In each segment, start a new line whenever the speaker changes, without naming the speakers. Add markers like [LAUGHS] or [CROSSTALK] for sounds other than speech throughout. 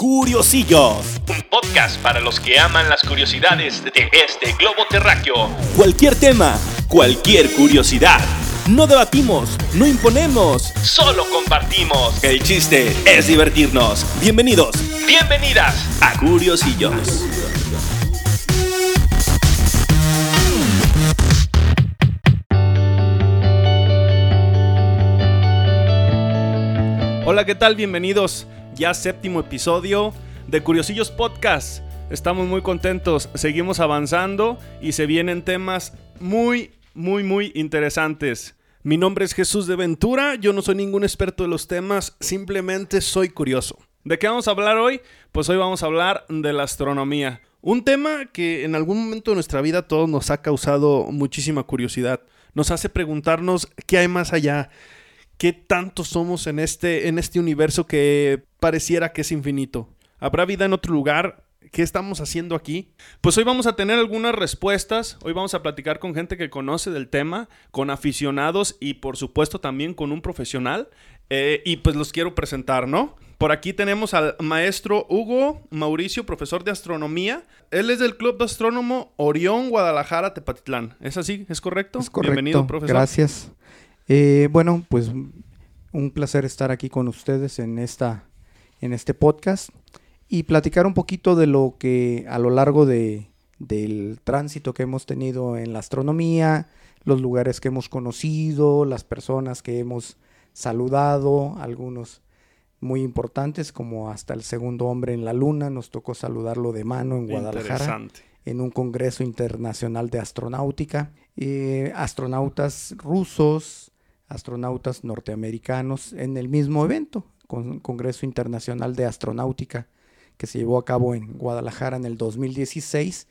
Curiosillos.
Un podcast para los que aman las curiosidades de este globo terráqueo.
Cualquier tema, cualquier curiosidad. No debatimos, no imponemos.
Solo compartimos.
El chiste es divertirnos. Bienvenidos
Bienvenidas.
a Curiosillos. Hola, ¿qué tal? Bienvenidos ya séptimo episodio de Curiosillos Podcast. Estamos muy contentos, seguimos avanzando y se vienen temas muy, muy, muy interesantes. Mi nombre es Jesús de Ventura, yo no soy ningún experto de los temas, simplemente soy curioso. ¿De qué vamos a hablar hoy? Pues hoy vamos a hablar de la astronomía. Un tema que en algún momento de nuestra vida todos nos ha causado muchísima curiosidad. Nos hace preguntarnos qué hay más allá, qué tanto somos en este, en este universo que pareciera que es infinito. ¿Habrá vida en otro lugar? ¿Qué estamos haciendo aquí? Pues hoy vamos a tener algunas respuestas. Hoy vamos a platicar con gente que conoce del tema, con aficionados y por supuesto también con un profesional. Eh, y pues los quiero presentar, ¿no? Por aquí tenemos al maestro Hugo Mauricio, profesor de astronomía. Él es del Club de Astrónomo Orión Guadalajara Tepatitlán. ¿Es así? ¿Es correcto?
Es correcto.
Bienvenido, profesor.
Gracias. Eh, bueno, pues un placer estar aquí con ustedes en esta en este podcast y platicar un poquito de lo que a lo largo de, del tránsito que hemos tenido en la astronomía, los lugares que hemos conocido, las personas que hemos saludado, algunos muy importantes como hasta el segundo hombre en la luna, nos tocó saludarlo de mano en Guadalajara en un congreso internacional de astronáutica. Eh, astronautas rusos, astronautas norteamericanos en el mismo evento, con Congreso Internacional de Astronáutica, que se llevó a cabo en Guadalajara en el 2016,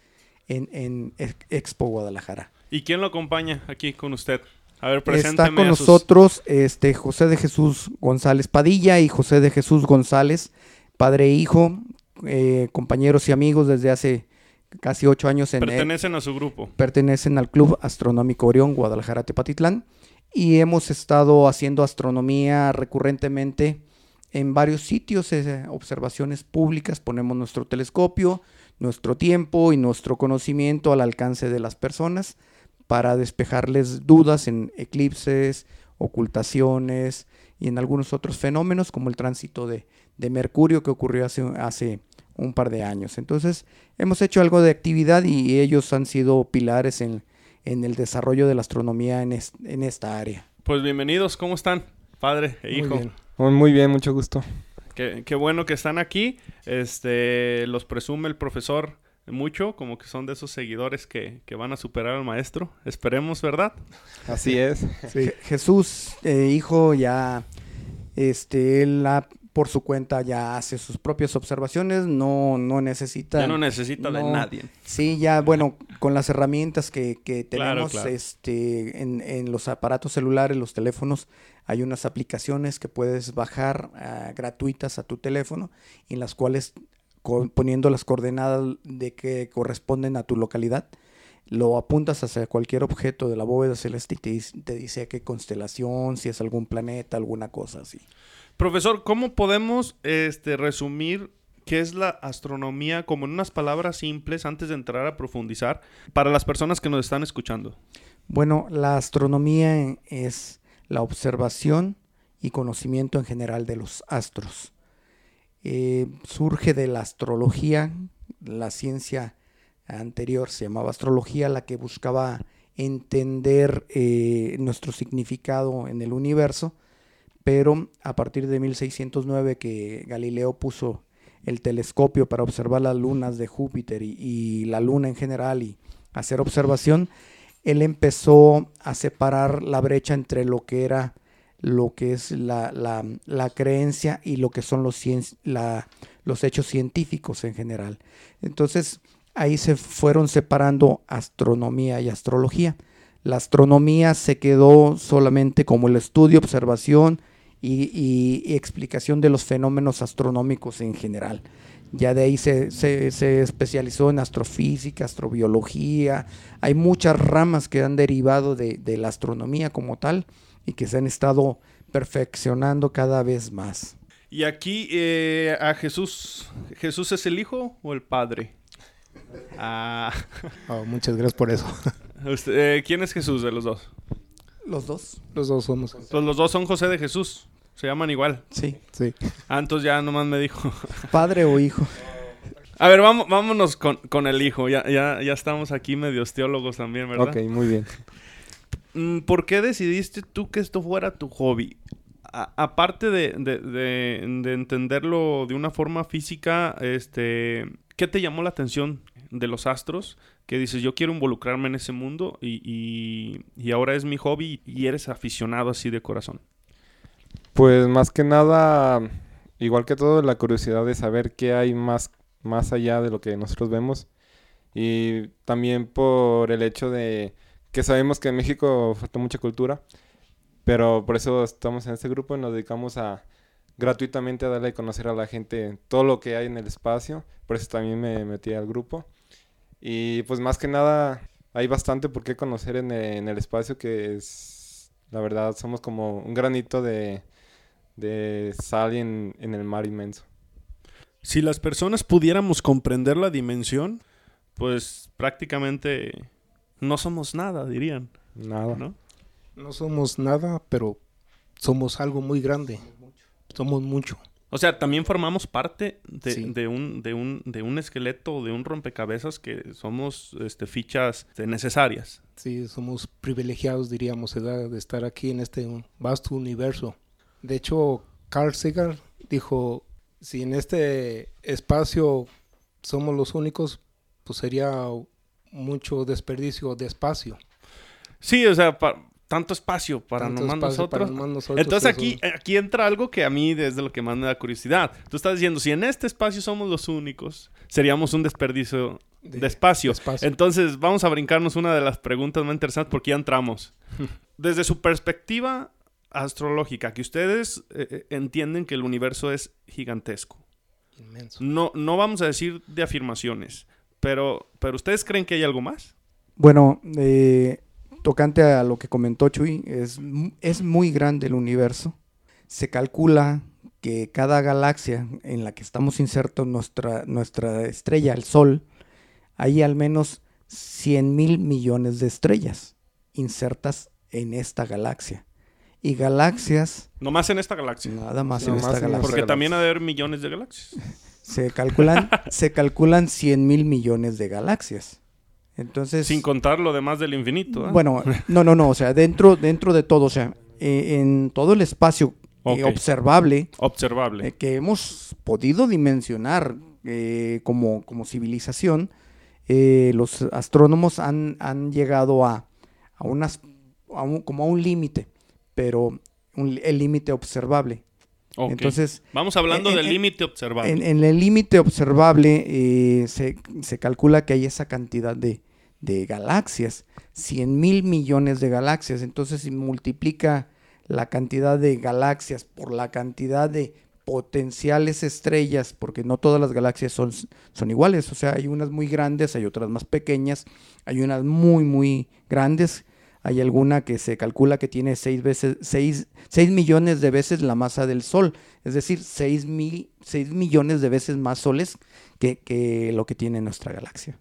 en, en Ex- Expo Guadalajara.
¿Y quién lo acompaña aquí con usted? A ver,
Está
presénteme
con
a sus-
nosotros este, José de Jesús González Padilla y José de Jesús González, padre e hijo, eh, compañeros y amigos desde hace casi ocho años en,
Pertenecen a su grupo.
pertenecen al Club Astronómico Orión Guadalajara Tepatitlán y hemos estado haciendo astronomía recurrentemente en varios sitios, eh, observaciones públicas, ponemos nuestro telescopio, nuestro tiempo y nuestro conocimiento al alcance de las personas para despejarles dudas en eclipses, ocultaciones y en algunos otros fenómenos como el tránsito de, de Mercurio que ocurrió hace, hace un par de años. Entonces hemos hecho algo de actividad y ellos han sido pilares en, en el desarrollo de la astronomía en, es- en esta área.
Pues bienvenidos, ¿cómo están? Padre e
Muy
hijo.
bien.
Oh, Muy bien, mucho gusto.
Qué, qué bueno que están aquí. Este, los presume el profesor mucho, como que son de esos seguidores que, que van a superar al maestro. Esperemos, ¿verdad?
Así es. [LAUGHS]
Je- Jesús, eh, hijo, ya, este, él ha- por su cuenta ya hace sus propias observaciones, no, no necesita...
Ya no necesita de nadie.
Sí, ya, bueno, con las herramientas que, que tenemos
claro.
Este, en, en los aparatos celulares, los teléfonos, hay unas aplicaciones que puedes bajar ah, gratuitas a tu teléfono, en las cuales poniendo las coordenadas de que corresponden a tu localidad, lo apuntas hacia cualquier objeto de la bóveda celeste y te, dice- te dice a qué constelación, si es algún planeta, alguna cosa así.
Profesor, ¿cómo podemos este, resumir qué es la astronomía como en unas palabras simples antes de entrar a profundizar para las personas que nos están escuchando?
Bueno, la astronomía es la observación y conocimiento en general de los astros. Eh, surge de la astrología, la ciencia anterior se llamaba astrología, la que buscaba entender eh, nuestro significado en el universo, pero a partir de 1609 que Galileo puso el telescopio para observar las lunas de Júpiter y, la luna en general y hacer observación, él empezó a separar la brecha entre lo que era lo que es la, la- la creencia y lo que son los, cien- la- los hechos científicos en general. Entonces ahí se fueron separando astronomía y astrología. La astronomía se quedó solamente como el estudio, observación y, y- y explicación de los fenómenos astronómicos en general. Ya de ahí se, se- se especializó en astrofísica, astrobiología. Hay muchas ramas que han derivado de, de la astronomía como tal y que se han estado perfeccionando cada vez más.
Y aquí eh, a Jesús, ¿Jesús es el Hijo o el Padre? Ah,
Oh, muchas gracias por eso.
usted- eh, ¿Quién es Jesús de los dos?
Los dos.
Los dos somos.
Pues los dos son José de Jesús. Se llaman igual.
Sí.
Sí.
Ah, entonces ya nomás me dijo. [LAUGHS]
Padre o hijo.
A ver, vamos, vámonos con, con el hijo. Ya, ya, ya estamos aquí medios teólogos también, ¿verdad?
Ok, muy bien.
Mm, ¿Por qué decidiste tú que esto fuera tu hobby? A- aparte de, de- de- de entenderlo de una forma física, este, ¿qué te llamó la atención de los astros? Que dices, yo quiero involucrarme en ese mundo y, y- y ahora es mi hobby y eres aficionado así de corazón.
Pues más que nada, igual que todo, la curiosidad de saber qué hay más, más allá de lo que nosotros vemos. Y también por el hecho de que sabemos que en México falta mucha cultura, pero por eso estamos en este grupo y nos dedicamos a gratuitamente a darle a conocer a la gente todo lo que hay en el espacio. Por eso también me metí al grupo. Y pues más que nada, hay bastante por qué conocer en el, en el espacio que es, la verdad, somos como un granito de, de sal en, en el mar inmenso.
Si las personas pudiéramos comprender la dimensión, pues prácticamente no somos nada, dirían,
Nada.
¿no?
No somos nada, pero somos algo muy grande. Somos mucho.
O sea, también formamos parte de,
Sí.
de un, de, un, de un esqueleto, de un rompecabezas que somos este, fichas necesarias.
Sí, somos privilegiados, diríamos, ¿verdad? de estar aquí en este vasto universo. De hecho, Carl Sagan dijo, si en este espacio somos los únicos, pues sería mucho desperdicio de espacio.
Sí, o sea, pa- tanto espacio para
Tanto
nomás
espacio para
nosotros.
nomás nosotros,
Entonces
eso-
aquí, aquí entra algo que a mí desde lo que más me da curiosidad. Tú estás diciendo, si en este espacio somos los únicos, seríamos un desperdicio de,
De-
espacio.
de espacio.
Entonces vamos a brincarnos una de las preguntas más interesantes porque ya entramos. [LAUGHS] Desde su perspectiva astrológica, que ustedes eh, eh, entienden que el universo es gigantesco.
Inmenso.
No, no vamos a decir de afirmaciones, pero, pero ¿ustedes creen que hay algo más?
Bueno, eh, tocante a lo que comentó Chuy, es, es muy grande el universo. Se calcula que cada galaxia en la que estamos insertos, nuestra, nuestra estrella, el Sol, hay al menos 100 mil millones de estrellas insertas en esta galaxia. Y galaxias,
Nomás en esta galaxia.
nada más en esta
en
galaxia.
Porque también ha de haber millones de galaxias.
Se calculan, se calculan 100 mil millones de galaxias. Entonces,
Sin contar lo demás del infinito. ¿ah?
Bueno, no, no, no, o sea, dentro, dentro de todo, o sea, eh, en todo el espacio eh, observable
Observable.
eh, que hemos podido dimensionar eh, como, como civilización, eh, los astrónomos han, han llegado a, a unas, a un- como a un límite, pero un- el límite observable.
Ok.
Entonces,
Vamos hablando
en-
del límite observable.
en, en el límite observable eh, se, se calcula que hay esa cantidad de, de galaxias, 100 mil millones de galaxias. Entonces, si multiplica la cantidad de galaxias por la cantidad de potenciales estrellas, porque no todas las galaxias son, son iguales, o sea, hay unas muy grandes, hay otras más pequeñas, hay unas muy, muy grandes, hay alguna que se calcula que tiene seis veces, seis, seis millones de veces la masa del Sol, es decir, seis, mil, seis millones de veces más soles que, que lo que tiene nuestra galaxia.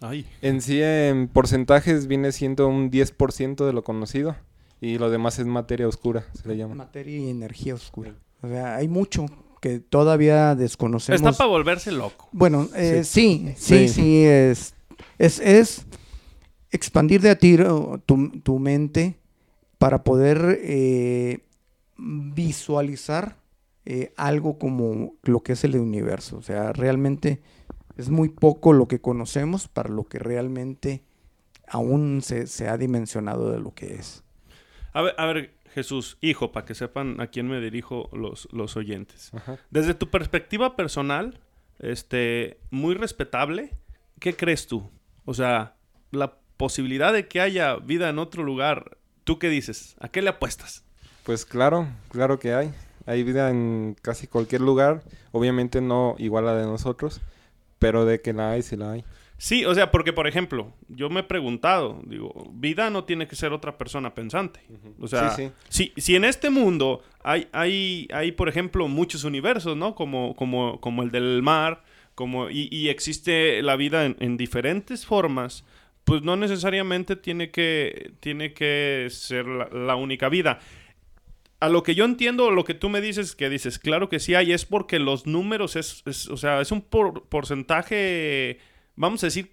Ay.
En sí, en porcentajes viene siendo un 10% de lo conocido y lo demás es materia oscura, se le llama.
Materia y energía oscura. O sea, hay mucho que todavía desconocemos.
Está para volverse loco.
Bueno, eh, sí, sí, sí,
Sí.
es, es, es expandir de a tiro tu, tu mente para poder eh, visualizar eh, algo como lo que es el universo. O sea, realmente es muy poco lo que conocemos para lo que realmente aún se, se ha dimensionado de lo que es.
A ver, a ver, Jesús, hijo, para que sepan a quién me dirijo los, los oyentes.
Ajá.
Desde tu perspectiva personal, este, muy respetable, ¿qué crees tú? O sea, la posibilidad de que haya vida en otro lugar, ¿tú qué dices? ¿A qué le apuestas?
Pues claro, claro que hay. Hay vida en casi cualquier lugar, obviamente no igual a la de nosotros, pero de que la hay, sí la hay.
Sí, o sea, porque por ejemplo, yo me he preguntado, digo, vida no tiene que ser otra persona pensante. O sea,
Sí,
Si, si en este mundo hay, hay, hay, por ejemplo, muchos universos, ¿no? Como, como, como el del mar, como, y, y existe la vida en, en diferentes formas, pues no necesariamente tiene que, tiene que ser la, la única vida. A lo que yo entiendo, lo que tú me dices, que dices, claro que sí hay, es porque los números es, es- o sea, es un por- porcentaje, vamos a decir,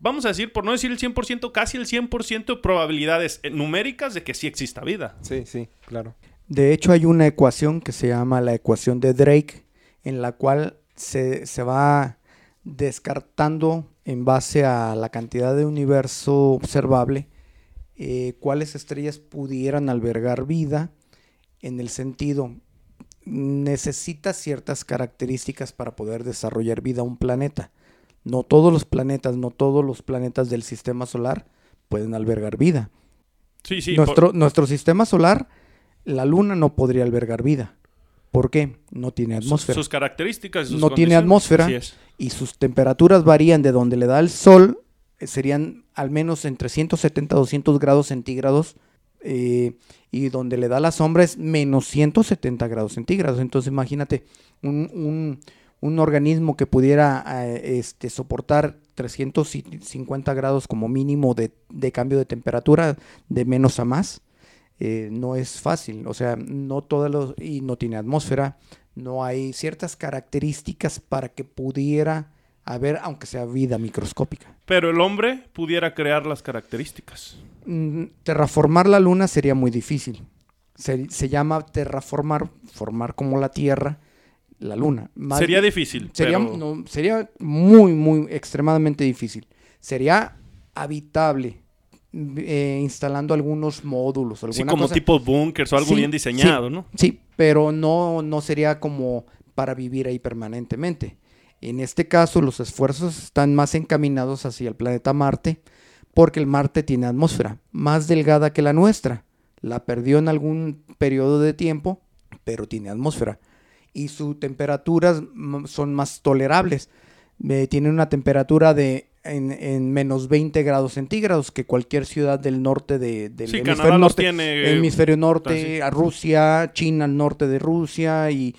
vamos a decir, por no decir el 100%, casi el 100% de probabilidades numéricas de que sí exista vida.
Sí, sí, claro.
De hecho, hay una ecuación que se llama la ecuación de Drake, en la cual se, se va descartando en base a la cantidad de universo observable eh, cuáles estrellas pudieran albergar vida en el sentido necesita ciertas características para poder desarrollar vida un planeta. No todos los planetas, no todos los planetas del sistema solar pueden albergar vida.
Sí, sí.
nuestro, nuestro sistema solar, la luna no podría albergar vida. ¿Por qué? No tiene atmósfera.
Sus, características. sus
No tiene atmósfera. Y sus temperaturas varían de donde le da el sol, eh, serían al menos entre 170 a 200 grados centígrados. Eh, y donde le da la sombra es menos 170 grados centígrados. Entonces imagínate un, un- un organismo que pudiera eh, este, soportar 350 grados como mínimo de, de cambio de temperatura de menos a más. eh, no es fácil, o sea, no todos los, y no tiene atmósfera, no hay ciertas características para que pudiera haber, aunque sea vida microscópica.
Pero el hombre pudiera crear las características.
Mm, Terraformar la luna sería muy difícil. Se, se llama terraformar, formar como la Tierra, la luna. Más
Sería difícil.
Sería,
pero-
no, sería muy, muy, extremadamente difícil. Sería habitable, eh, instalando algunos módulos, alguna
Sí, como
cosa.
tipo bunkers o algo
Sí,
bien diseñado,
sí,
¿no?
Sí, pero no, no sería como para vivir ahí permanentemente. En este caso, los esfuerzos están más encaminados hacia el planeta Marte, porque el Marte tiene atmósfera más delgada que la nuestra. La perdió en algún periodo de tiempo, pero tiene atmósfera. Y sus temperaturas son más tolerables. Eh, tiene una temperatura de en, en menos 20 grados centígrados que cualquier ciudad del norte de, del
Sí,
hemisferio
Canadá
norte
tiene.
hemisferio norte,
así.
a Rusia, China al norte de Rusia y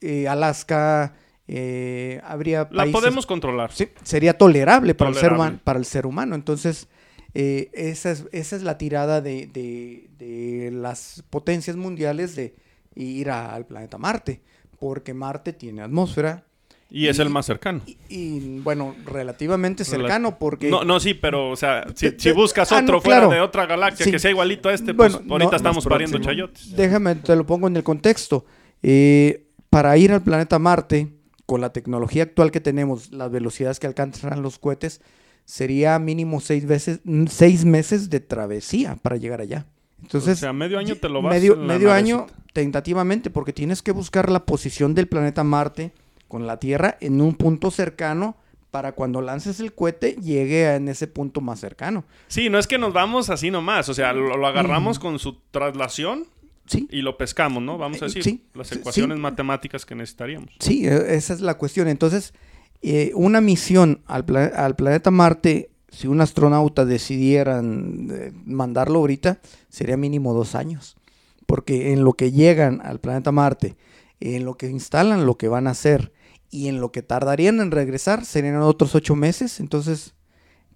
eh, Alaska. Eh, habría
La podemos controlar.
Sí, sería tolerable para, El, ser para el ser humano. Entonces, eh, esa, es, esa es la tirada de, de- de las potencias mundiales de ir a- al planeta Marte, porque Marte tiene atmósfera
Y es el más cercano.
y, y, bueno, relativamente
Rela-
cercano porque...
No, no, sí, pero, o sea, si, buscas
ah, no,
otro fuera
claro.
de otra galaxia
Sí.
que sea igualito a este,
Bueno,
pues ahorita
no-
estamos pariendo chayotes.
Déjame, te lo pongo en el contexto. Eh, para ir al planeta Marte, con la tecnología actual que tenemos, las velocidades que alcanzan los cohetes, sería mínimo seis, veces, seis meses de travesía para llegar allá. Entonces,
o sea, medio año te lo vas
medio,
en la
medio año tentativamente, porque tienes que buscar la posición del planeta Marte con la Tierra en un punto cercano para cuando lances el cohete llegue a- en ese punto más cercano.
Sí, no es que nos vamos así nomás. O sea, lo, lo agarramos con su traslación
Sí,
y lo pescamos, ¿no? Vamos a
Eh,
decir,
sí,
las ecuaciones
sí.
matemáticas que necesitaríamos.
Sí, e- esa es la cuestión. Entonces, eh, una misión al, pla- al planeta Marte, si un astronauta decidieran eh, mandarlo ahorita, sería mínimo dos años. Porque en lo que llegan al planeta Marte, en lo que instalan lo que van a hacer y en lo que tardarían en regresar, serían otros ocho meses. Entonces,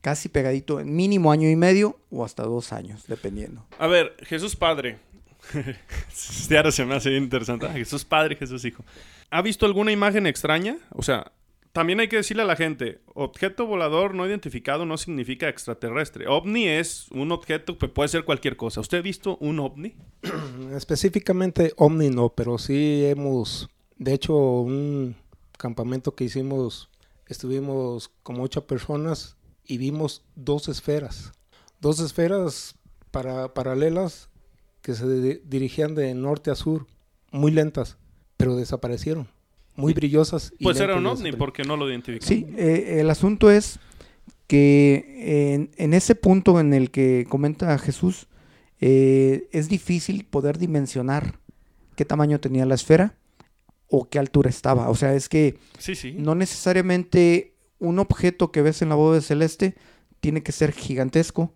casi pegadito, en mínimo año y medio o hasta dos años, dependiendo.
A ver, Jesús Padre. [LAUGHS] Ahora se me hace interesante. Jesús Padre, Jesús Hijo. ¿Ha visto alguna imagen extraña? O sea, también hay que decirle a la gente, objeto volador no identificado no significa extraterrestre. OVNI es un objeto que puede ser cualquier cosa. ¿Usted ha visto un OVNI? [CLEARS THROAT]
Específicamente Omni no, pero sí hemos, de hecho, un campamento que hicimos, estuvimos como ocho personas y vimos dos esferas, dos esferas para, paralelas que se di- dirigían de norte a sur, muy lentas, pero desaparecieron, muy brillosas. y
Pues era un OVNI porque no lo identificó.
Sí, eh, el asunto es que en, en ese punto en el que comenta Jesús, eh, es difícil poder dimensionar qué tamaño tenía la esfera o qué altura estaba. O sea, es que
Sí, sí.
no necesariamente un objeto que ves en la bóveda celeste tiene que ser gigantesco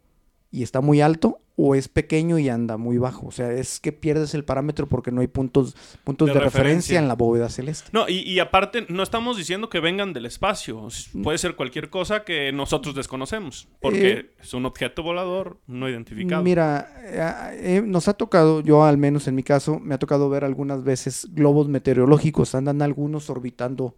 y está muy alto o es pequeño y anda muy bajo. O sea, es que pierdes el parámetro porque no hay puntos, puntos
De
de, referencia.
referencia.
en la bóveda celeste.
No, y, y aparte, no estamos diciendo que vengan del espacio. S- Puede ser cualquier cosa que nosotros desconocemos. Porque
Eh,
es un objeto volador no identificado.
Mira, eh, eh, nos ha tocado, yo al menos en mi caso, me ha tocado ver algunas veces globos meteorológicos. Andan algunos orbitando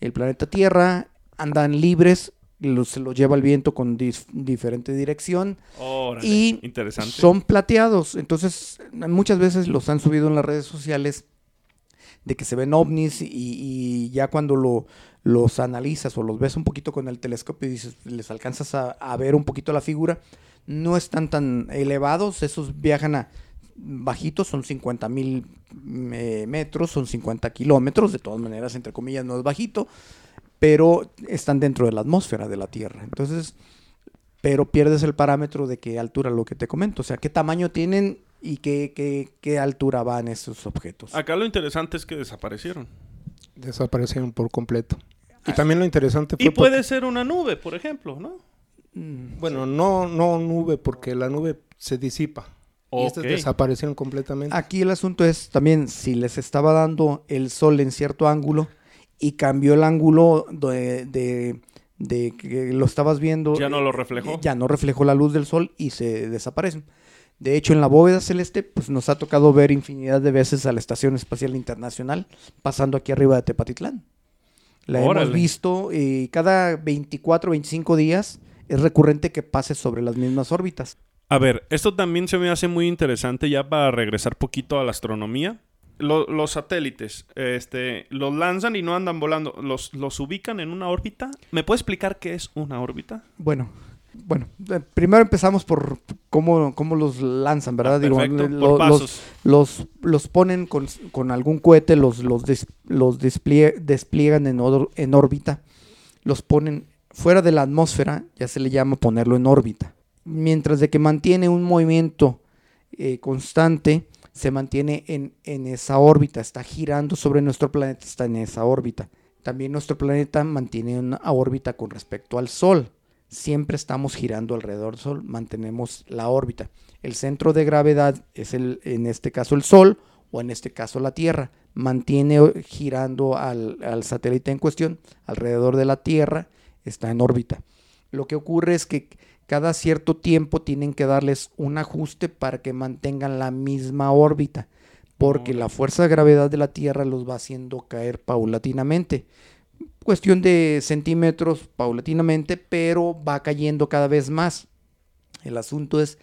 el planeta Tierra, andan libres, los, se los lleva el viento con diferente dirección
Órale,
y
interesante.
son plateados. Entonces, muchas veces los han subido en las redes sociales de que se ven ovnis y, y ya cuando lo, los analizas o los ves un poquito con el telescopio y dices, les alcanzas a, a ver un poquito la figura, no están tan elevados, esos viajan a bajitos, son 50 mil eh, metros, son 50 kilómetros, de todas maneras, entre comillas, no es bajito, pero están dentro de la atmósfera de la Tierra. Entonces, pero pierdes el parámetro de qué altura, lo que te comento, o sea, qué tamaño tienen y qué, qué, qué altura van esos objetos.
Acá lo interesante es que desaparecieron.
Desaparecieron por completo. Y también lo interesante fue...
Y
porque-
puede ser una nube, por ejemplo, ¿no?
Mm,
Bueno, no, no nube, porque la nube se disipa. Y estos
Ok.
desaparecieron completamente.
Aquí el asunto es también si les estaba dando el sol en cierto ángulo y cambió el ángulo de, de- de que lo estabas viendo.
Ya no lo
eh,
reflejó.
Ya no reflejó la luz del sol y se desaparecen. De hecho, en la bóveda celeste, pues nos ha tocado ver infinidad de veces a la Estación Espacial Internacional pasando aquí arriba de Tepatitlán. La
Órale.
hemos visto y cada 24, 25 días es recurrente que pase sobre las mismas órbitas.
A ver, esto también se me hace muy interesante ya para regresar poquito a la astronomía. Lo- los satélites, este, los lanzan y no andan volando. Los, los ubican en una órbita. ¿Me puede explicar qué es una órbita?
Bueno, bueno, eh, primero empezamos por cómo, cómo los lanzan, ¿verdad?
Ah,
Digo,
perfecto,
lo-
por
los,
pasos.
los, los ponen con, con algún cohete, los, los, des- los desplie- despliegan en, or- en órbita, los ponen fuera de la atmósfera, ya se le llama ponerlo en órbita. Mientras de que mantiene un movimiento eh, constante, se mantiene en, en esa órbita, está girando sobre nuestro planeta, está en esa órbita. También nuestro planeta mantiene una órbita con respecto al Sol. Siempre estamos girando alrededor del Sol, mantenemos la órbita. El centro de gravedad es el, en este caso el Sol o en este caso la Tierra. Mantiene eh, girando al, al satélite en cuestión alrededor de la Tierra, está en órbita. Lo que ocurre es que cada cierto tiempo tienen que darles un ajuste para que mantengan la misma órbita, porque la fuerza de gravedad de la Tierra los va haciendo caer paulatinamente. Cuestión de centímetros paulatinamente, pero va cayendo cada vez más. El asunto es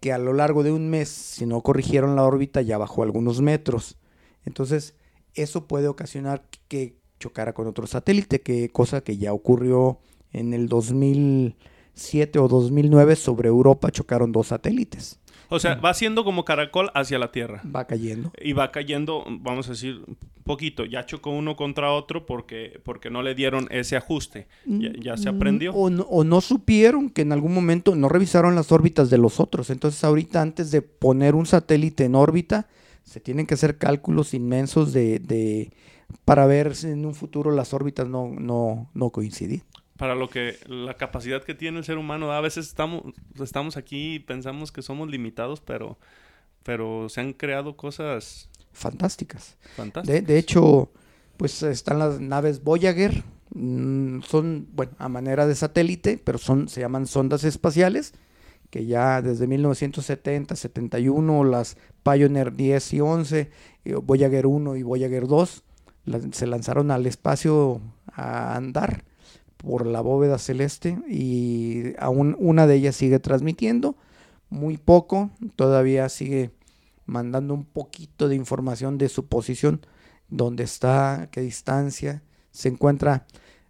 que a lo largo de un mes, si no corrigieron la órbita, ya bajó algunos metros. Entonces, eso puede ocasionar que chocara con otro satélite, que cosa que ya ocurrió en el 2007 o 2009 sobre Europa chocaron dos satélites.
O sea, va siendo como caracol hacia la Tierra.
Va cayendo.
Y va cayendo, vamos a decir, poquito. Ya chocó uno contra otro porque, porque no le dieron ese ajuste. Ya, ya se aprendió.
O no, o no supieron que en algún momento no revisaron las órbitas de los otros. Entonces ahorita antes de poner un satélite en órbita, se tienen que hacer cálculos inmensos de, de para ver si en un futuro las órbitas no, no, no coinciden.
Para lo que la capacidad que tiene el ser humano, a veces estamos, estamos aquí y pensamos que somos limitados, pero, pero se han creado cosas
Fantásticas.
fantásticas.
De, de hecho, pues están las naves Voyager. mm, Son, bueno, a manera de satélite, pero son, se llaman sondas espaciales, que ya desde 1970, 71, las Pioneer 10 y 11, eh, Voyager 1 y Voyager 2, la- se lanzaron al espacio a andar por la bóveda celeste y aún una de ellas sigue transmitiendo, muy poco, todavía sigue mandando un poquito de información de su posición, dónde está, qué distancia, se encuentra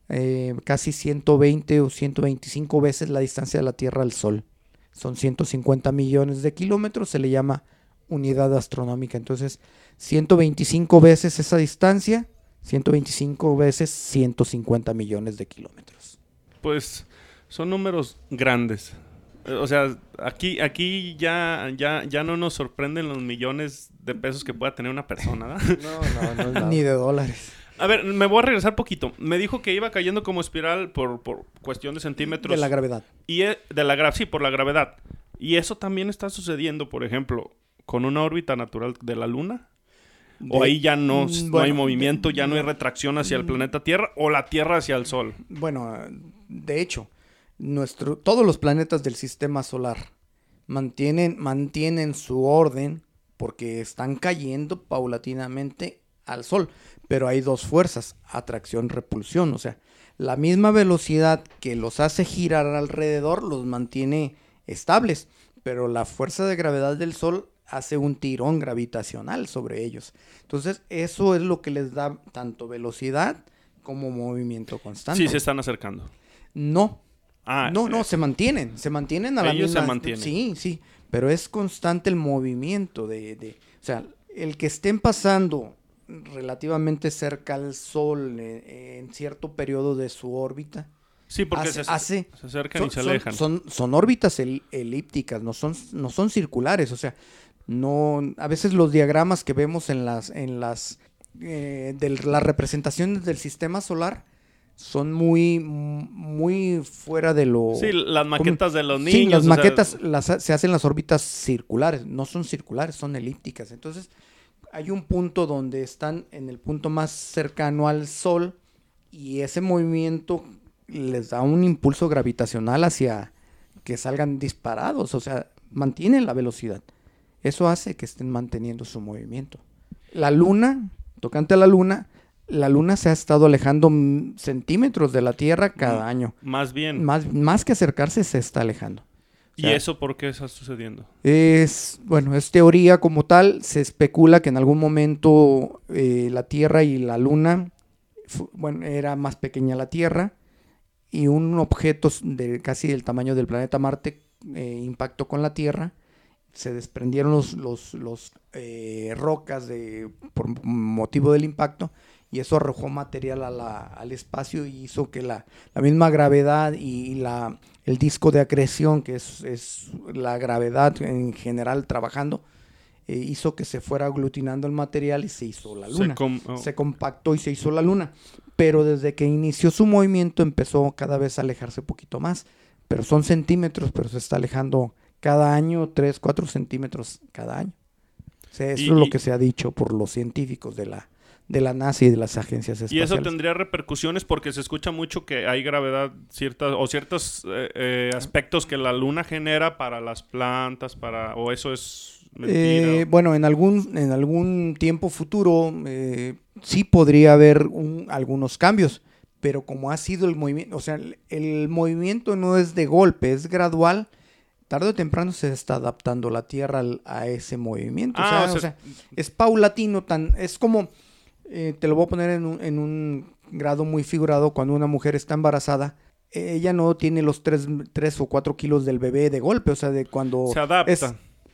eh, casi 120 o 125 veces la distancia de la Tierra al Sol. Son 150 millones de kilómetros, se le llama unidad astronómica. Entonces, 125 veces esa distancia, 125 veces 150 millones de kilómetros.
Pues son números grandes. Eh, O sea, aquí, aquí ya, ya, ya no nos sorprenden los millones de pesos que pueda tener una persona. ¿verdad? [LAUGHS]
No, no, no. [LAUGHS]
Ni de dólares.
A ver, me voy a regresar poquito. Me dijo que iba cayendo como espiral por, por cuestión de centímetros.
De la gravedad.
Y e- de la gra- sí, por la gravedad. Y eso también está sucediendo, por ejemplo, con una órbita natural de la Luna. O ahí ya no,
Mm,
no hay movimiento, ya no hay retracción hacia el planeta Tierra o la Tierra hacia el Sol.
Bueno, de hecho, nuestro, todos los planetas del sistema solar mantienen, mantienen su orden porque están cayendo paulatinamente al Sol. Pero hay dos fuerzas, atracción, repulsión. O sea, la misma velocidad que los hace girar alrededor los mantiene estables. Pero la fuerza de gravedad del Sol hace un tirón gravitacional sobre ellos. Entonces, eso es lo que les da tanto velocidad como movimiento constante.
Sí, se están acercando.
No,
Ah,
no, no,
eh,
se mantienen, se mantienen a la
Ellos se mantienen.
Sí, sí, pero es constante el movimiento de, de- o sea, el que estén pasando relativamente cerca al Sol eh, en cierto periodo de su órbita,
Sí, porque
hace-
se,
hace-
se acercan
son,
y se
son-
alejan.
son- son órbitas el- elípticas, no son, no son circulares, o sea, no, a veces los diagramas que vemos en las, en las, eh, de las representaciones del sistema solar son muy, muy fuera de lo...
Sí, las maquetas de los niños.
Sí, las
sea,
maquetas las se hacen las órbitas circulares, no son circulares, son elípticas. Entonces, hay un punto donde están en el punto más cercano al Sol y ese movimiento les da un impulso gravitacional hacia que salgan disparados, o sea, mantienen la velocidad. Eso hace que estén manteniendo su movimiento. La luna, tocante a la luna, la luna se ha estado alejando centímetros de la Tierra cada año.
Más bien.
Más, más que acercarse, se está alejando.
¿Y
sea,
eso por qué está sucediendo?
Es, bueno, es teoría como tal. Se especula que en algún momento eh, la Tierra y la Luna, bueno, era más pequeña la Tierra y un objeto de casi del tamaño del planeta Marte eh, impactó con la Tierra. Se desprendieron los, los, los, eh, rocas de, por motivo del impacto y eso arrojó material a la- al espacio y hizo que la, la misma gravedad y la, el disco de acreción, que es, es la gravedad en general trabajando, eh, hizo que se fuera aglutinando el material y se hizo la
Se
luna.
com- oh,
Se compactó y se hizo la luna. Pero desde que inició su movimiento empezó cada vez a alejarse un poquito más. Pero son centímetros, pero se está alejando cada año 3, 4 centímetros cada año. O sea, eso
Y-
es lo
y-
que se ha dicho por los científicos de la, de la NASA y de las agencias
Y
espaciales.
eso tendría repercusiones porque se escucha mucho que hay gravedad ciertas o ciertos eh, eh, aspectos que la luna genera para las plantas, para o eso es mentira.
Eh, bueno, en algún, en algún tiempo futuro sí podría haber un- algunos cambios, pero como ha sido el movimiento, o sea, el, el movimiento no es de golpe, es gradual. Tarde o temprano se está adaptando la Tierra al- a ese movimiento. o
Ah,
sea,
o sea,
o sea, es paulatino, tan, es como, eh, te lo voy a poner en un, en un grado muy figurado, cuando una mujer está embarazada, ella no tiene los 3, o 4 kilos del bebé de golpe, o sea, de cuando
se adapta.
es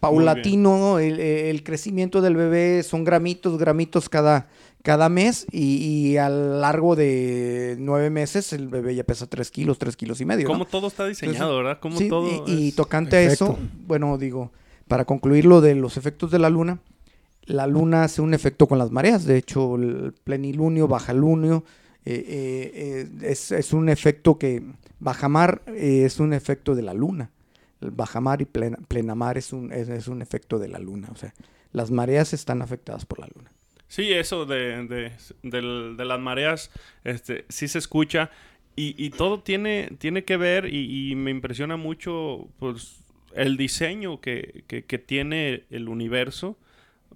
paulatino el, el crecimiento del bebé, son gramitos, gramitos cada, cada mes y, y a lo largo de nueve meses el bebé ya pesa 3 kilos, 3 kilos y medio. ¿no?
Como todo está diseñado, ¿verdad? Como
Sí,
todo.
y, y tocante a eso, bueno, digo, para concluir lo de los efectos de la luna, la luna hace un efecto con las mareas, de hecho el plenilunio, bajalunio, eh, eh, eh, es, es un efecto que, bajamar eh, es un efecto de la luna, el bajamar y plena, plenamar es un, es, es un efecto de la luna, o sea, las mareas están afectadas por la luna.
Sí, eso de, de, de las mareas, este, sí se escucha. Y, y todo tiene, tiene que ver, y, y me impresiona mucho, pues, el diseño que, que, que tiene el universo.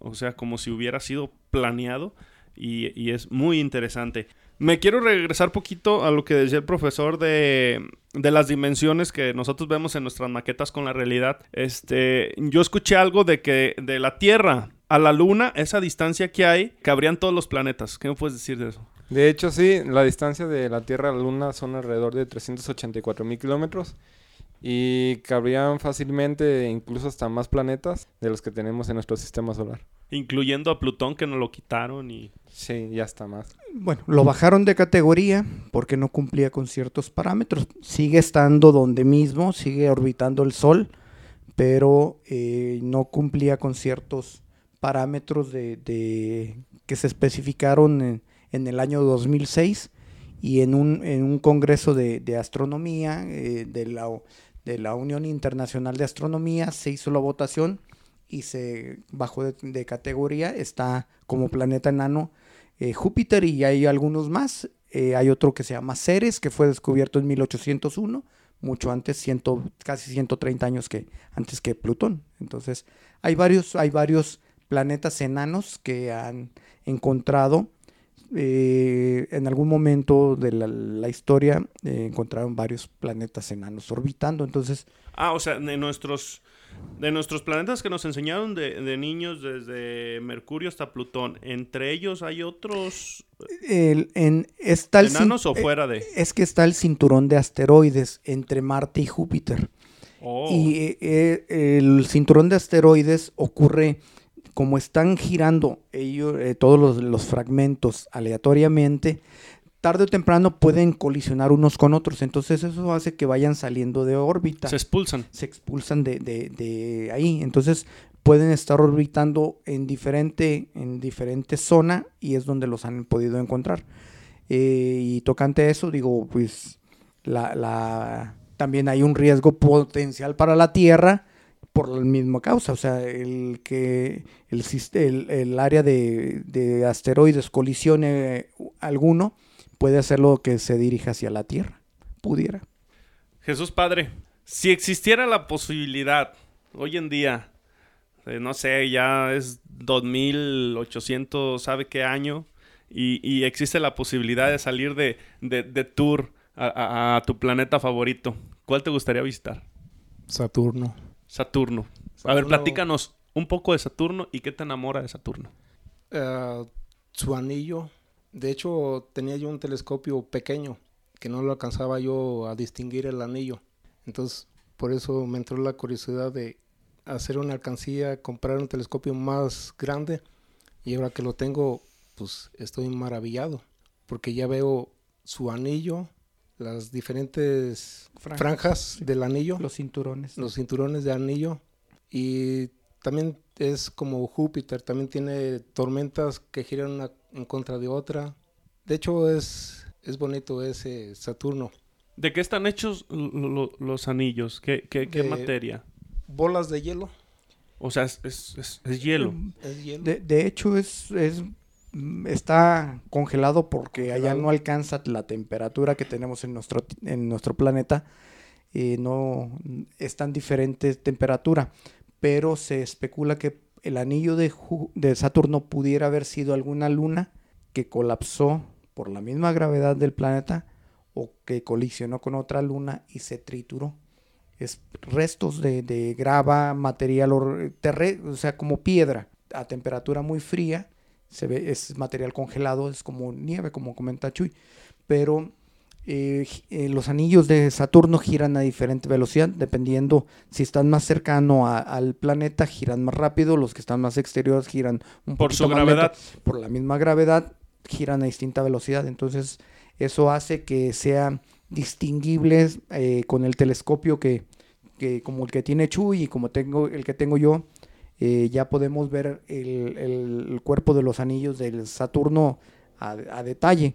O sea, como si hubiera sido planeado. Y, y es muy interesante. Me quiero regresar poquito a lo que decía el profesor de, de las dimensiones que nosotros vemos en nuestras maquetas con la realidad. Este, yo escuché algo de que de la Tierra a la Luna, esa distancia que hay, cabrían todos los planetas. ¿Qué me puedes decir de eso?
De hecho, sí, la distancia de la Tierra a la Luna son alrededor de 384 mil kilómetros. Y cabrían fácilmente incluso hasta más planetas de los que tenemos en nuestro sistema solar.
Incluyendo a Plutón que nos lo quitaron y...
Sí, ya está más.
Bueno, lo bajaron de categoría porque no cumplía con ciertos parámetros. Sigue estando donde mismo, sigue orbitando el Sol, pero eh, no cumplía con ciertos parámetros de, que se especificaron en, el año 2006 y en un, en un congreso de, astronomía eh, de, la, de la Unión Internacional de Astronomía se hizo la votación y se bajó de, de categoría, está como planeta enano eh, Júpiter y hay algunos más. Eh, hay otro que se llama Ceres, que fue descubierto en 1801, mucho antes, ciento, casi 130 años que, antes que Plutón. Entonces, hay varios, hay varios planetas enanos que han encontrado eh, en algún momento de la, la historia eh, encontraron varios planetas enanos orbitando. Entonces,
Ah, o sea, de nuestros, de nuestros planetas que nos enseñaron de, de niños desde Mercurio hasta Plutón, ¿entre ellos hay otros
el, en, está el
enanos o
eh,
fuera de?
es que está el cinturón de asteroides entre Marte y Júpiter.
Oh,
Y eh, eh, el cinturón de asteroides ocurre como están girando ellos, eh, todos los, los fragmentos aleatoriamente, tarde o temprano pueden colisionar unos con otros. Entonces eso hace que vayan saliendo de órbita.
se expulsan.
se expulsan de, de- de ahí. Entonces pueden estar orbitando en diferente, en diferente zona y es donde los han podido encontrar. Eh, y tocante a eso, digo, pues la, la- también hay un riesgo potencial para la Tierra por la misma causa. O sea, el que el, el, el área de, de asteroides colisione alguno puede hacerlo que se dirija hacia la Tierra. Pudiera.
Jesús Padre, si existiera la posibilidad hoy en día, eh, no sé, ya es 2800, ¿sabe qué año? Y, y existe la posibilidad de salir de, de- de tour a, a- a tu planeta favorito. ¿Cuál te gustaría visitar?
Saturno.
Saturno. A ver,
Saturno-
platícanos un poco de Saturno y qué te enamora de Saturno.
Ah, su anillo. De hecho, tenía yo un telescopio pequeño que no lo alcanzaba yo a distinguir el anillo. Entonces, por eso me entró la curiosidad de hacer una alcancía, comprar un telescopio más grande. Y ahora que lo tengo, pues estoy maravillado. Porque ya veo su anillo, las diferentes
Franjas,
franjas,
sí.
del anillo
Los cinturones.
los cinturones de anillo y también es como Júpiter, también tiene tormentas que giran una en contra de otra. De hecho es, es bonito ese Saturno.
¿De qué están hechos lo- lo- los anillos? ¿Qué, qué- qué materia?
Bolas de hielo.
O sea, es, es- es- es hielo.
Es hielo.
De, de hecho, es, es, mm, está congelado porque allá no alcanza la temperatura que tenemos en nuestro, en nuestro planeta. eh, no es tan diferente temperatura, pero se especula que el anillo de, de Saturno pudiera haber sido alguna luna que colapsó por la misma gravedad del planeta o que colisionó con otra luna y se trituró. Es restos de, de grava, material, terre- o sea, como piedra a temperatura muy fría. Se ve, es material congelado, es como nieve, como comenta Chuy. Pero eh, eh, los anillos de Saturno giran a diferente velocidad, dependiendo si están más cercano a- al planeta, giran más rápido, los que están más exteriores giran un
Por su
más lento
gravedad.
por la misma gravedad giran a distinta velocidad. Entonces, eso hace que sean distinguibles eh, con el telescopio que, que como el que tiene Chuy y como tengo el que tengo yo. Eh, ya podemos ver el, el- cuerpo de los anillos del Saturno a, a detalle.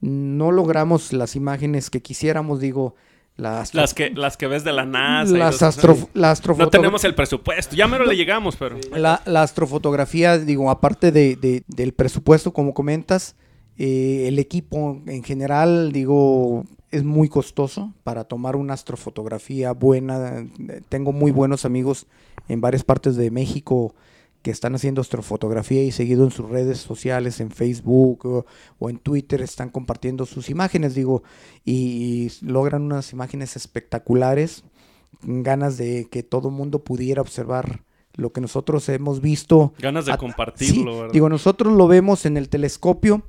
No logramos las imágenes que quisiéramos, digo, la astro-
Las que, las que ves de la NASA.
las astro- la
No
astrofotogra-
tenemos el presupuesto. Ya mero le llegamos, pero...
la, la astrofotografía, digo, aparte de, de- del presupuesto, como comentas, eh, el equipo en general, digo, es muy costoso para tomar una astrofotografía buena. Tengo muy buenos amigos en varias partes de México que están haciendo astrofotografía y seguido en sus redes sociales, en Facebook o, o en Twitter, están compartiendo sus imágenes, digo, y, y logran unas imágenes espectaculares, ganas de que todo mundo pudiera observar lo que nosotros hemos visto.
Ganas de
a-
compartirlo,
sí,
¿verdad?
Digo, nosotros lo vemos en el telescopio,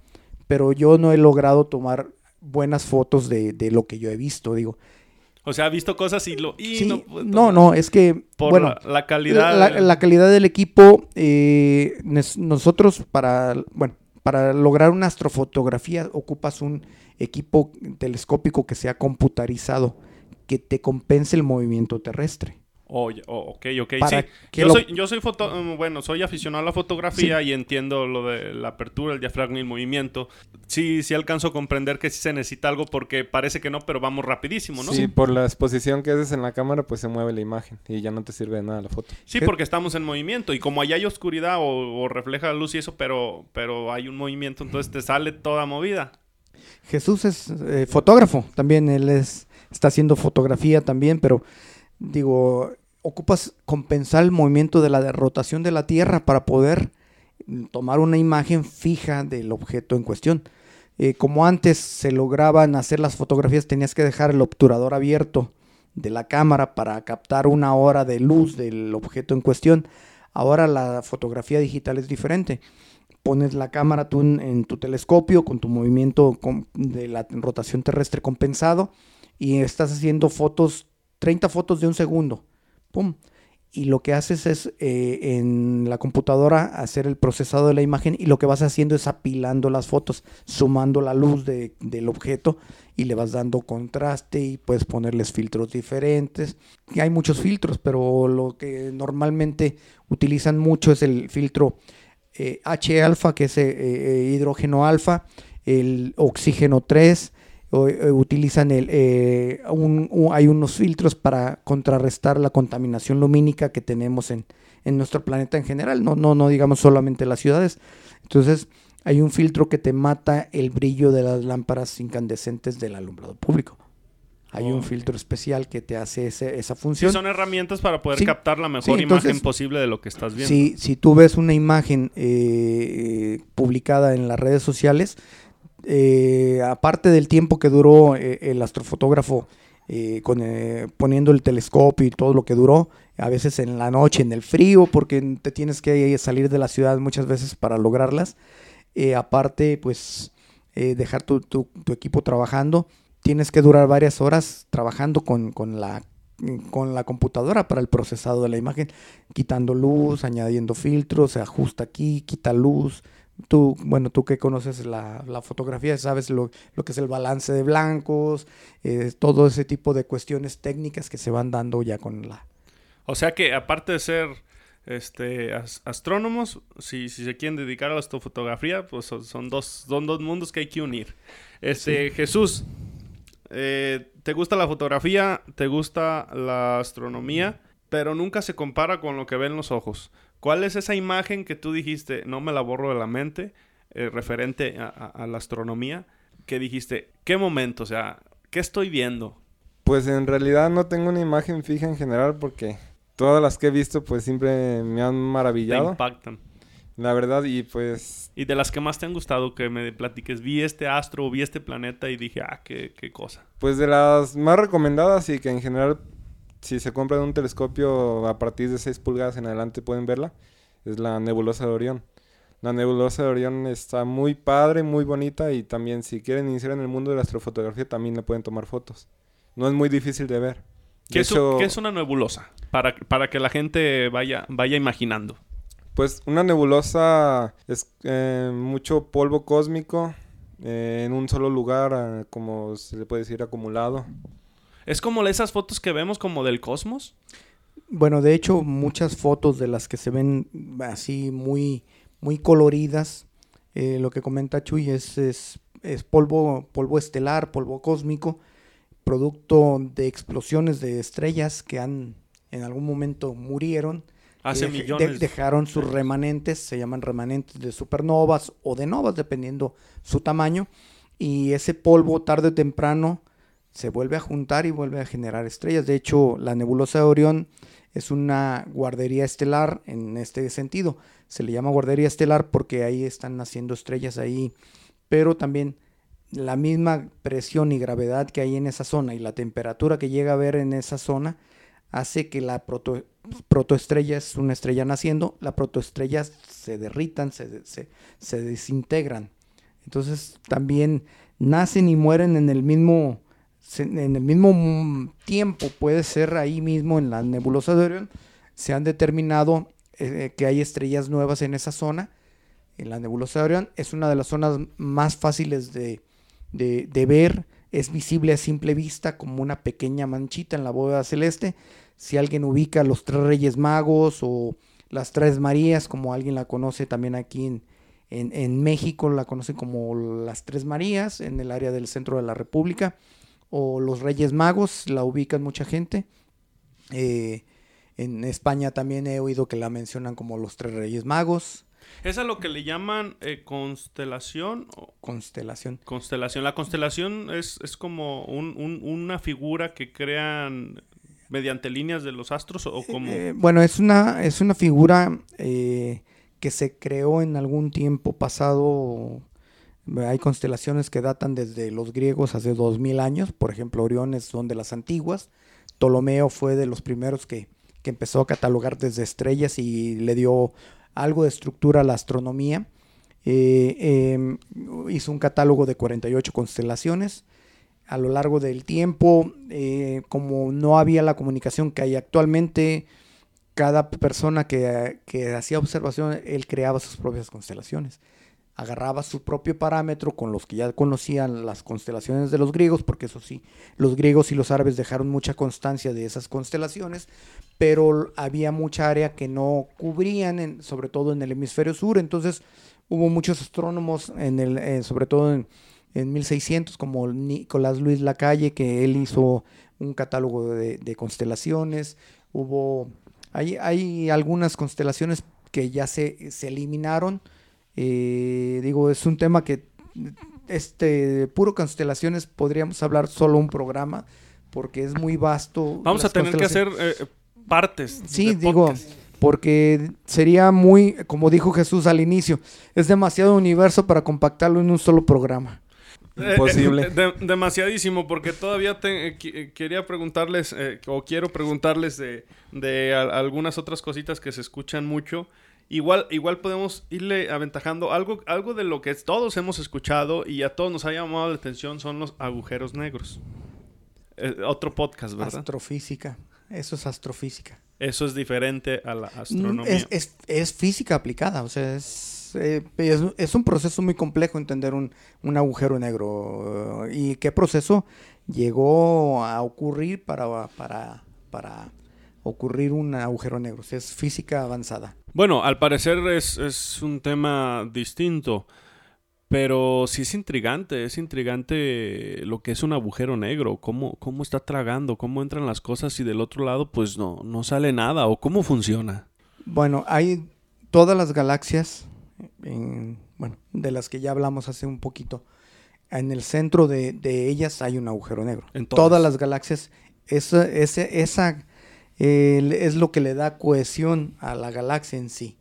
pero yo no he logrado tomar buenas fotos de, de lo que yo he visto, digo.
O sea, ha visto cosas y lo... y
Sí,
no, puede
no, no, es que,
Por
bueno,
la, la calidad...
la, la calidad del equipo, eh, nosotros para, bueno, para lograr una astrofotografía ocupas un equipo telescópico que sea computarizado, que te compense el movimiento terrestre.
Oh, oh, ok, ok.
Para
sí. Yo,
lo-
soy, yo soy foto, mm, bueno, soy aficionado a la fotografía y entiendo lo de la apertura, el diafragma y el movimiento. Sí, sí alcanzo a comprender que sí se necesita algo porque parece que no, pero vamos rapidísimo, ¿no?
Sí, por la exposición que haces en la cámara, pues se mueve la imagen y ya no te sirve de nada la foto.
Sí, porque estamos en movimiento y como allá hay oscuridad o, o refleja la luz y eso, pero, pero hay un movimiento, entonces te sale toda movida.
Jesús es eh, fotógrafo, también él es, está haciendo fotografía también, pero digo, ocupas compensar el movimiento de la rotación de la Tierra para poder mm, tomar una imagen fija del objeto en cuestión. Eh, como antes se lograban hacer las fotografías, tenías que dejar el obturador abierto de la cámara para captar una hora de luz del objeto en cuestión. Ahora la fotografía digital es diferente pones la cámara tú en, tu telescopio con tu movimiento de la rotación terrestre compensado y estás haciendo fotos, 30 fotos de un segundo. ¡Pum! Y lo que haces es eh, en la computadora hacer el procesado de la imagen y lo que vas haciendo es apilando las fotos, sumando la luz de- del objeto y le vas dando contraste y puedes ponerles filtros diferentes. Hay muchos filtros, pero lo que normalmente utilizan mucho es el filtro eh, H alfa, que es eh, hidrógeno alfa, el oxígeno 3, o, eh, utilizan el, eh, un- un- hay unos filtros para contrarrestar la contaminación lumínica que tenemos en, en nuestro planeta en general, no, no, no digamos solamente las ciudades. Entonces, hay un filtro que te mata el brillo de las lámparas incandescentes del alumbrado público. Hay
Oh.
un filtro especial que te hace ese- esa
Sí,
función.
son herramientas para poder
Sí.
captar la mejor
Sí,
imagen posible de lo que estás viendo.
Si, si tú ves una imagen eh, publicada en las redes sociales, eh, aparte del tiempo que duró eh, el astrofotógrafo eh, con, poniendo el telescopio y todo lo que duró, a veces en la noche, en el frío, porque te tienes que salir de la ciudad muchas veces para lograrlas. Aparte, pues dejar tu, tu- equipo trabajando, tienes que durar varias horas trabajando con la con la computadora para el procesado de la imagen, quitando luz, añadiendo filtros, se ajusta aquí, quita luz. Tú, bueno, tú que conoces la, la fotografía, sabes lo, lo que es el balance de blancos, eh, todo ese tipo de cuestiones técnicas que se van dando ya con la...
O sea que aparte de ser este as- astrónomos, si, si se quieren dedicar a la astrofotografía, pues son, son dos, son dos mundos que hay que unir. Este, Jesús, eh, ¿te gusta la fotografía? ¿Te gusta la astronomía? Pero nunca se compara con lo que ven los ojos. ¿Cuál es esa imagen que tú dijiste, no me la borro de la mente, eh, referente a, a- a la astronomía? Que dijiste, ¿qué momento? O sea, ¿qué estoy viendo?
Pues en realidad no tengo una imagen fija en general porque todas las que he visto pues siempre me han
Te
maravillado.
impactan.
La verdad y pues
Y de las que más te han gustado que me platiques, vi este astro, vi este planeta y dije, ah, qué, qué cosa.
Pues de las más recomendadas y que en general si se compran un telescopio a partir de 6 pulgadas en adelante pueden verla, es la nebulosa de Orión. La nebulosa de Orión está muy padre, muy bonita y también si quieren iniciar en el mundo de la astrofotografía también le pueden tomar fotos. No es muy difícil de ver.
¿Qué,
De
es, un-
hecho,
qué es una nebulosa? Para, para que la gente vaya, vaya imaginando.
Pues una nebulosa es eh, mucho polvo cósmico eh, en un solo lugar, ah, como se le puede decir, acumulado.
¿Es como esas fotos que vemos como del cosmos?
Bueno, de hecho, muchas fotos de las que se ven así muy, muy coloridas, eh, lo que comenta Chuy es, es, es polvo, polvo estelar, polvo cósmico, producto de explosiones de estrellas que han en algún momento murieron.
Hace
de-
millones.
dejaron sus remanentes, se llaman remanentes de supernovas o de novas, dependiendo su tamaño. Y ese polvo tarde o temprano se vuelve a juntar y vuelve a generar estrellas. De hecho, la nebulosa de Orión es una guardería estelar en este sentido. Se le llama guardería estelar porque ahí están naciendo estrellas ahí, pero también la misma presión y gravedad que hay en esa zona y la temperatura que llega a haber en esa zona hace que la proto- protoestrella es una estrella naciendo, las protoestrellas se derritan, se, se, desintegran. Entonces también nacen y mueren en el mismo en el mismo tiempo, puede ser ahí mismo en la nebulosa de Orión, se han determinado eh, que hay estrellas nuevas en esa zona. En la nebulosa de Orión es una de las zonas más fáciles de, de- ver, es visible a simple vista como una pequeña manchita en la bóveda celeste. si alguien ubica los tres Reyes Magos o las Tres Marías, como alguien la conoce también aquí en, en, México, la conocen como las Tres Marías, en el área del centro de la República, o los Reyes Magos, la ubican mucha gente. Eh, en España también he oído que la mencionan como los Tres Reyes Magos.
¿Es a lo que le llaman eh, constelación? o-
Constelación.
Constelación. La constelación es, es como un- un- una figura que crean mediante líneas de los astros o como...
Eh, bueno, es una, es una figura eh, que se creó en algún tiempo pasado. Hay constelaciones que datan desde los griegos hace 2000 años. Por ejemplo, Orión son de las antiguas. Ptolomeo fue de los primeros que, que empezó a catalogar desde estrellas y le dio algo de estructura a la astronomía. Eh, em, hizo un catálogo de 48 constelaciones a lo largo del tiempo, eh, como no había la comunicación que hay actualmente, cada persona que, que hacía observación, él creaba sus propias constelaciones. Agarraba su propio parámetro con los que ya conocían las constelaciones de los griegos, porque eso sí, los griegos y los árabes dejaron mucha constancia de esas constelaciones, pero había mucha área que no cubrían, en- sobre todo en el hemisferio sur, entonces hubo muchos astrónomos, en el, eh, sobre todo en, en 1600, como Nicolás Luis Lacalle, que él hizo un catálogo de, de constelaciones. Hubo, hay, hay algunas constelaciones que ya se, se eliminaron. Eh, digo, es un tema que, este, puro constelaciones, podríamos hablar solo un programa, porque es muy vasto.
Vamos a tener que hacer eh, partes.
Sí,
de
digo,
podcast.
porque sería muy, como dijo Jesús al inicio, es demasiado universo para compactarlo en un solo programa.
Eh,
Imposible.
eh, de- demasiadísimo, porque todavía te- eh, quería preguntarles, eh, o quiero preguntarles de, de a- algunas otras cositas que se escuchan mucho. Igual, igual podemos irle aventajando algo, algo de lo que todos hemos escuchado y a todos nos ha llamado la atención son los agujeros negros. Eh, otro podcast, ¿verdad?
Astrofísica, eso es astrofísica.
Eso es diferente a la
Mm,
astronomía.
Es, es- es física aplicada, o sea, es, eh, es, es un proceso muy complejo entender un, un agujero negro. eh, ¿Y qué proceso llegó a ocurrir para, para, para ocurrir un agujero negro? O sea, es física avanzada.
Bueno, al parecer es, es un tema distinto, pero sí es intrigante, es intrigante lo que es un agujero negro, cómo, cómo está tragando, cómo entran las cosas y del otro lado pues no, no sale nada o cómo funciona.
Bueno, hay todas las galaxias, en- bueno, de las que ya hablamos hace un poquito. En el centro de, de ellas hay un agujero negro.
En todas.
todas. las galaxias, esa, ese- esa eh, es lo que le da cohesión a la galaxia en sí.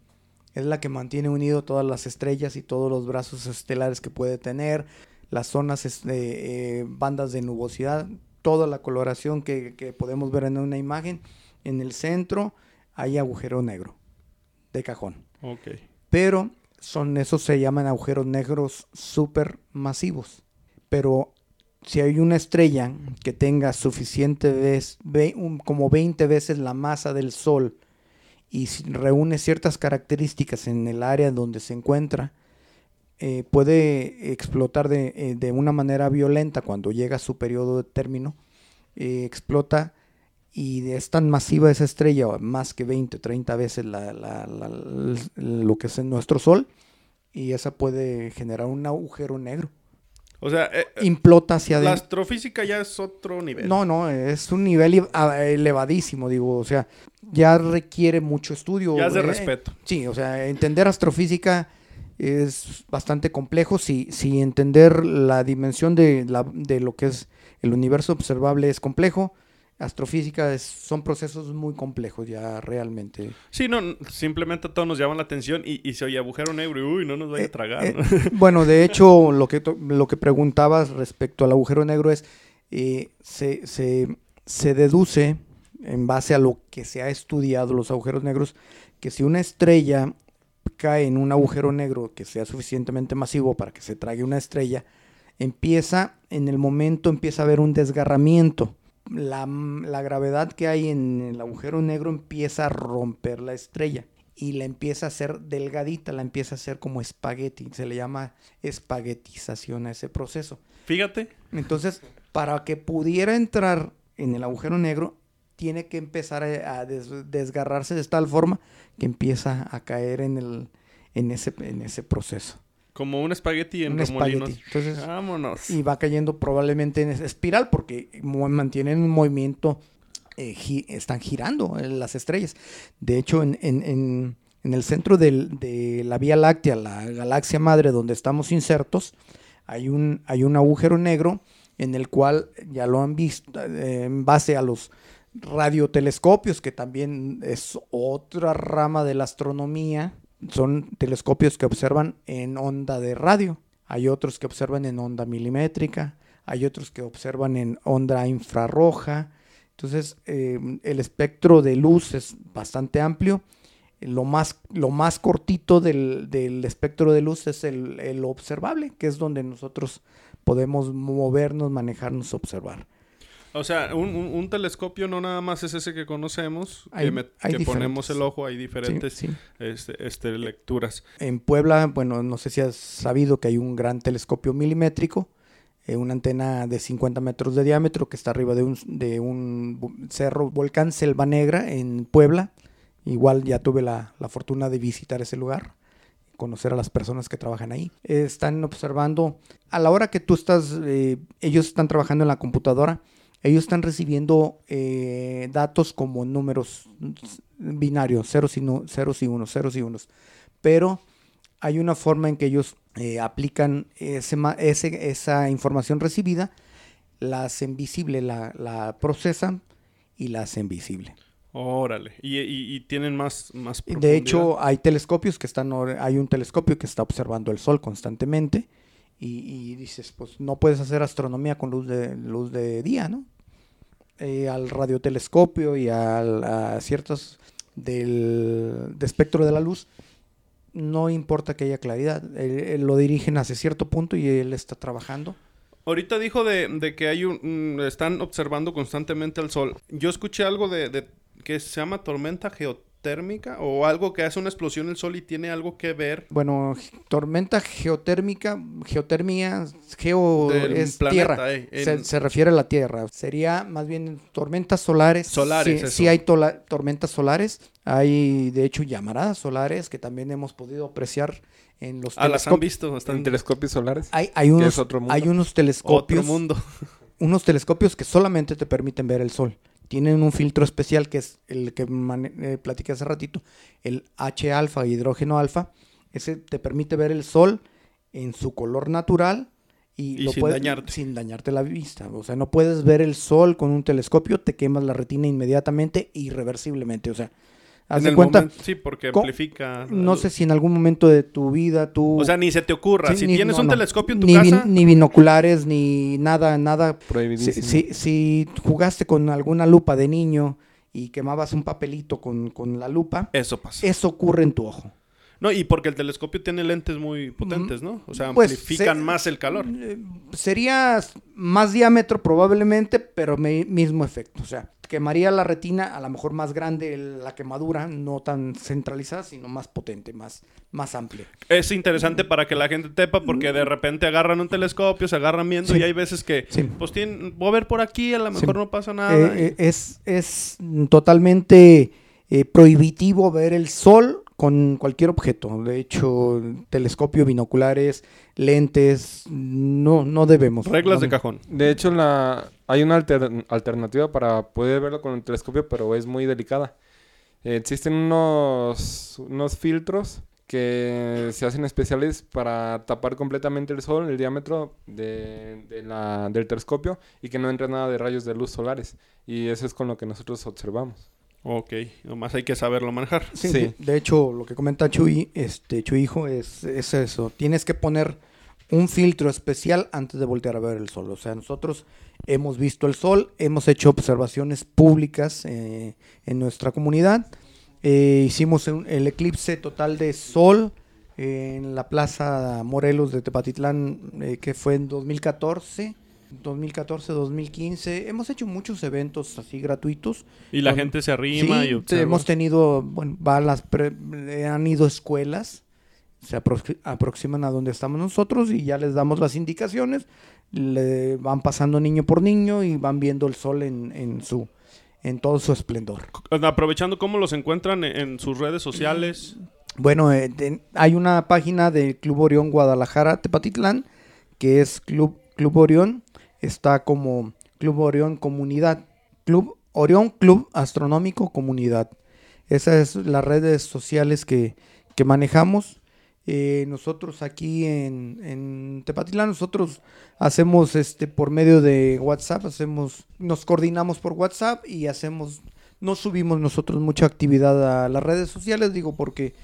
Es la que mantiene unido todas las estrellas y todos los brazos estelares que puede tener, las zonas, este, eh, bandas de nubosidad, toda la coloración que, que podemos ver en una imagen. En el centro hay agujero negro de cajón. Pero son esos se llaman agujeros negros supermasivos. Pero si hay una estrella que tenga suficiente vez, como 20 veces la masa del Sol y reúne ciertas características en el área donde se encuentra, eh, puede explotar de, eh, de una manera violenta cuando llega a su periodo de término. eh, explota y es tan masiva esa estrella, más que 20, 30 veces la- lo que es nuestro Sol, y esa puede generar un agujero negro.
O sea, eh, eh,
Implota hacia
la
adentro.
astrofísica ya es otro nivel.
No, no, es un nivel elevadísimo, digo, o sea, ya requiere mucho estudio.
Ya es de
eh,
respeto.
Sí, o sea, entender astrofísica es bastante complejo. Si, si entender la dimensión de, la- de lo que es el universo observable es complejo, astrofísica es- son procesos muy complejos ya realmente.
Sí, no, simplemente todos nos llama la atención y, y se oye agujero negro y uy, no nos vaya
Eh,
a tragar.
eh,
¿no? [LAUGHS]
bueno, de hecho, lo que, lo que preguntabas respecto al agujero negro es, eh, se, se- se deduce, en base a lo que se ha estudiado los agujeros negros, que si una estrella cae en un agujero negro que sea suficientemente masivo para que se trague una estrella, empieza, en el momento empieza a haber un desgarramiento. La, la gravedad que hay en el agujero negro empieza a romper la estrella y la empieza a hacer delgadita, la empieza a hacer como espagueti, se le llama espaguetización a ese proceso.
Fíjate,
Entonces, para que pudiera entrar en el agujero negro, tiene que empezar a, a des- desgarrarse de tal forma que empieza a caer en, el, en, ese, en ese proceso.
Como un espagueti en
Un
remolinos.
espagueti. Entonces,
Vámonos.
y va cayendo probablemente en esa espiral porque mantienen un movimiento, eh, gi- están girando eh, las estrellas. De hecho, en, en- en- en el centro del- de la Vía Láctea, la galaxia madre donde estamos insertos, hay un, hay un agujero negro en el cual ya lo han visto eh, en base a los radiotelescopios, que también es otra rama de la astronomía. Son telescopios que observan en onda de radio. Hay otros que observan en onda milimétrica. Hay otros que observan en onda infrarroja. Entonces, eh, el espectro de luz es bastante amplio. Lo más, lo más cortito del, del espectro de luz es el, el observable, que es donde nosotros podemos movernos, manejarnos, observar.
O sea, un, un- un telescopio no nada más es ese que conocemos,
Hay-
que, met-
hay
que ponemos el ojo, hay diferentes
sí.
Este, este, lecturas.
En Puebla, bueno, no sé si has sabido que hay un gran telescopio milimétrico, eh, una antena de 50 metros de diámetro que está arriba de un, de un cerro, volcán Selva Negra en Puebla. Igual ya tuve la, la fortuna de visitar ese lugar, conocer a las personas que trabajan ahí. Eh, están observando, a la hora que tú estás, eh, ellos están trabajando en la computadora, ellos están recibiendo eh, datos como números binarios, ceros y, no- ceros y unos, ceros y unos. Pero hay una forma en que ellos eh, aplican ese, ese- esa información recibida, la hacen visible, la, la procesan y la hacen visible.
Órale. Y, y- y tienen más, más
De hecho, hay telescopios que están, hay un telescopio que está observando el sol constantemente y, y dices, pues no puedes hacer astronomía con luz de luz de día, ¿no? Eh, al radiotelescopio y a ciertos del de espectro de la luz, no importa que haya claridad, él- él lo dirigen hacia cierto punto y él está trabajando.
Ahorita dijo de, de que hay un, mm, están observando constantemente el sol. Yo escuché algo de, de que se llama tormenta geotérmica o algo que hace una explosión el sol y tiene algo que ver
Bueno, tormenta geotérmica, geotermia, geo
del
es
planeta.
tierra.
eh, en-
Se, se refiere a la Tierra. Sería más bien tormentas solares.
Solares,
Sí, sí hay tormentas solares. Hay, de hecho, llamaradas solares que tambien hemos podido apreciar en los
ah, las han
telescopios.
visto. Están
En telescopios solares.
Hay, hay unos,
otro mundo.
hay unos
otro
telescopios,
mundo. [LAUGHS]
unos telescopios que solamente te permiten ver el sol. Tienen un filtro especial que es el que eh, platiqué hace ratito, el H alfa, hidrógeno alfa. Ese te permite ver el sol en su color natural y,
Y
lo
sin
puedes-
dañarte.
sin dañarte la vista. O sea, no puedes ver el sol con un telescopio, te quemas la retina inmediatamente, irreversiblemente. O sea, haz de cuenta,
momento- sí, porque amplifica.
no sé si en algún momento de tu vida tú...
O sea, ni se te ocurra.
Sí,
si
ni-
tienes
no,
un
no.
telescopio en tu
ni, bin-
casa,
ni binoculares, ni nada, nada. Si, si, si jugaste con alguna lupa de niño y quemabas un papelito con, con la lupa,
eso pasa.
eso ocurre en tu ojo.
No, y porque el telescopio tiene lentes muy potentes, ¿no? O sea,
Pues,
amplifican
se-
más el calor.
Eh, Sería más diámetro probablemente, pero me- mismo efecto. O sea, quemaría la retina a lo mejor más grande la quemadura, no tan centralizada, sino más potente, más, más amplia.
Es interesante para que la gente sepa porque de repente agarran un telescopio, se agarran viendo
Sí.
y hay veces que,
Sí.
pues, tienen, voy a ver por aquí, a lo
Sí.
mejor no pasa nada.
Eh, eh, es, es totalmente eh, prohibitivo ver el sol con cualquier objeto. De hecho, telescopio, binoculares, lentes, no, no debemos.
Reglas de cajón.
De hecho, la hay una alter- alternativa para poder verlo con el telescopio, pero es muy delicada. Eh, existen unos, unos filtros que se hacen especiales para tapar completamente el sol, el diámetro de, de la- del telescopio y que no entre nada de rayos de luz solares. Y eso es con lo que nosotros observamos.
Ok, nomás hay que saberlo manejar.
Sí,
Sí.
De, de hecho, lo que comenta Chuy, este, Chuy hijo, es, es eso. Tienes que poner un filtro especial antes de voltear a ver el sol. O sea, nosotros hemos visto el sol, hemos hecho observaciones públicas eh, en nuestra comunidad. Eh, hicimos un- el eclipse total de sol en la Plaza Morelos de Tepatitlán, eh, que fue en 2014. 2014, 2015, hemos hecho muchos eventos así gratuitos
Y la
Con-
gente se arrima
Sí,
y observa.
hemos tenido, bueno, van las pre- eh, han ido escuelas, se aproxi- aproximan a donde estamos nosotros y ya les damos las indicaciones, le van pasando niño por niño y van viendo el sol en, en su en todo su esplendor.
Aprovechando cómo los encuentran en, en sus redes sociales. [CLEARS THROAT]
Bueno, eh, de- hay una página del Club Orión Guadalajara Tepatitlán, que es Club, Club Orión, está como Club Orión Comunidad, Club Orión Club Astronómico Comunidad. Esas es las redes sociales que, que manejamos. Eh, nosotros aquí en, en Tepatitlán, nosotros hacemos este por medio de WhatsApp, hacemos, nos coordinamos por WhatsApp y hacemos, no subimos nosotros mucha actividad a las redes sociales, digo, porque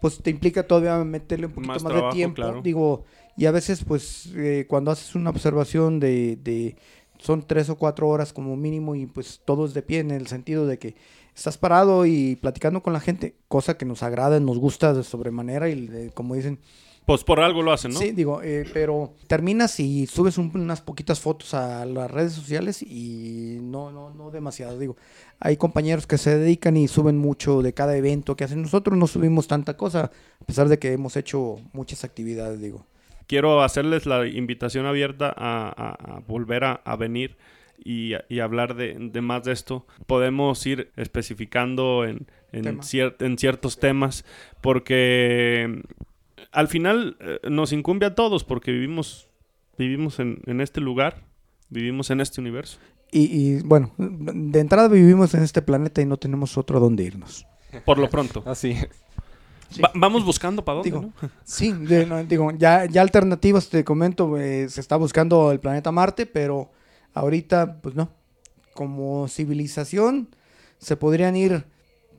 pues te implica todavía meterle un poquito
Más
más,
trabajo,
de tiempo,
claro.
digo, y a veces pues eh, cuando haces una observación de, de son tres o cuatro horas como mínimo y pues todo es de pie en el sentido de que estás parado y platicando con la gente, cosa que nos agrada, nos gusta de sobremanera y de- como dicen,
Pues por algo lo hacen, ¿no?
Sí, digo, eh, pero terminas y subes un- unas poquitas fotos a las redes sociales y no, no, no demasiado. Digo, hay compañeros que se dedican y suben mucho de cada evento que hacen. Nosotros no subimos tanta cosa, a pesar de que hemos hecho muchas actividades, digo.
Quiero hacerles la invitación abierta a, a- a volver a, a venir y, a- y hablar de, de más de esto. Podemos ir especificando en, en,
Tema.
cier- en ciertos temas porque mm, al final eh, nos incumbe a todos porque vivimos, vivimos en, en este lugar, vivimos en este universo.
Y, y, bueno, de entrada vivimos en este planeta y no tenemos otro donde irnos.
Por lo pronto.
Así es.
Sí.
Va- vamos buscando para dónde,
Digo,
¿no? [LAUGHS]
Sí, de- no, digo, ya, ya alternativas, te comento, eh, se está buscando el planeta Marte, pero ahorita, pues no. Como civilización, se podrían ir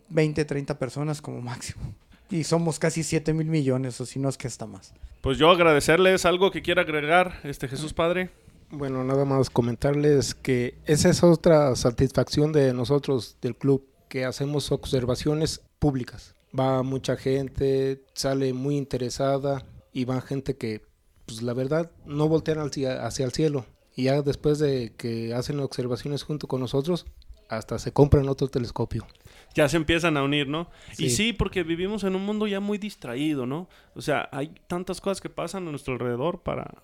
20, 30 personas como máximo. Y somos casi 7 mil millones, o si no es que hasta más.
Pues yo agradecerles algo que quiera agregar, este Jesús Padre.
Bueno, nada más comentarles que esa es otra satisfacción de nosotros del club, que hacemos observaciones públicas. Va mucha gente, sale muy interesada y va gente que, pues la verdad, no voltean hacia, hacia el cielo. Y ya después de que hacen observaciones junto con nosotros, hasta se compran otro telescopio.
ya se empiezan a unir, ¿no? Y
Sí.
sí, porque vivimos en un mundo ya muy distraído, ¿no? O sea, hay tantas cosas que pasan a nuestro alrededor para,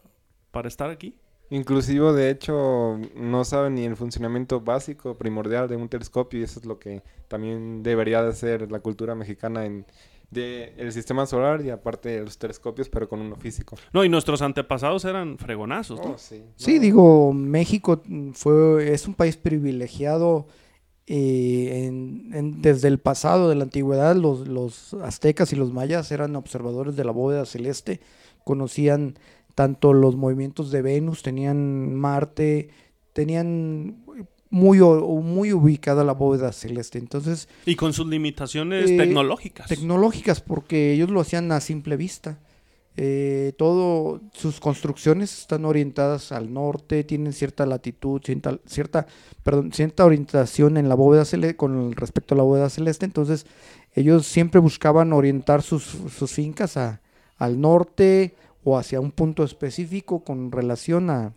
para estar aquí.
Inclusive, de hecho, no saben ni el funcionamiento básico, primordial de un telescopio y eso es lo que también debería de ser la cultura mexicana en de el sistema solar y aparte de los telescopios, pero con uno físico.
No, y nuestros antepasados eran fregonazos, ¿no?
Oh, sí.
Sí, digo, México mm, fue, es un país privilegiado eh, en- en- desde el pasado, de la antigüedad, los, los aztecas y los mayas eran observadores de la bóveda celeste, conocían tanto los movimientos de Venus, tenían Marte, tenían muy, muy ubicada la bóveda celeste. Entonces,
Y con sus limitaciones
Eh,
tecnológicas.
tecnológicas, porque ellos lo hacían a simple vista. Eh, todo, sus construcciones están orientadas al norte, tienen cierta latitud, cierta, cierta, perdón, cierta orientación en la bóveda celeste con respecto a la bóveda celeste. Entonces, ellos siempre buscaban orientar sus, sus fincas a, al norte o hacia un punto específico con relación a,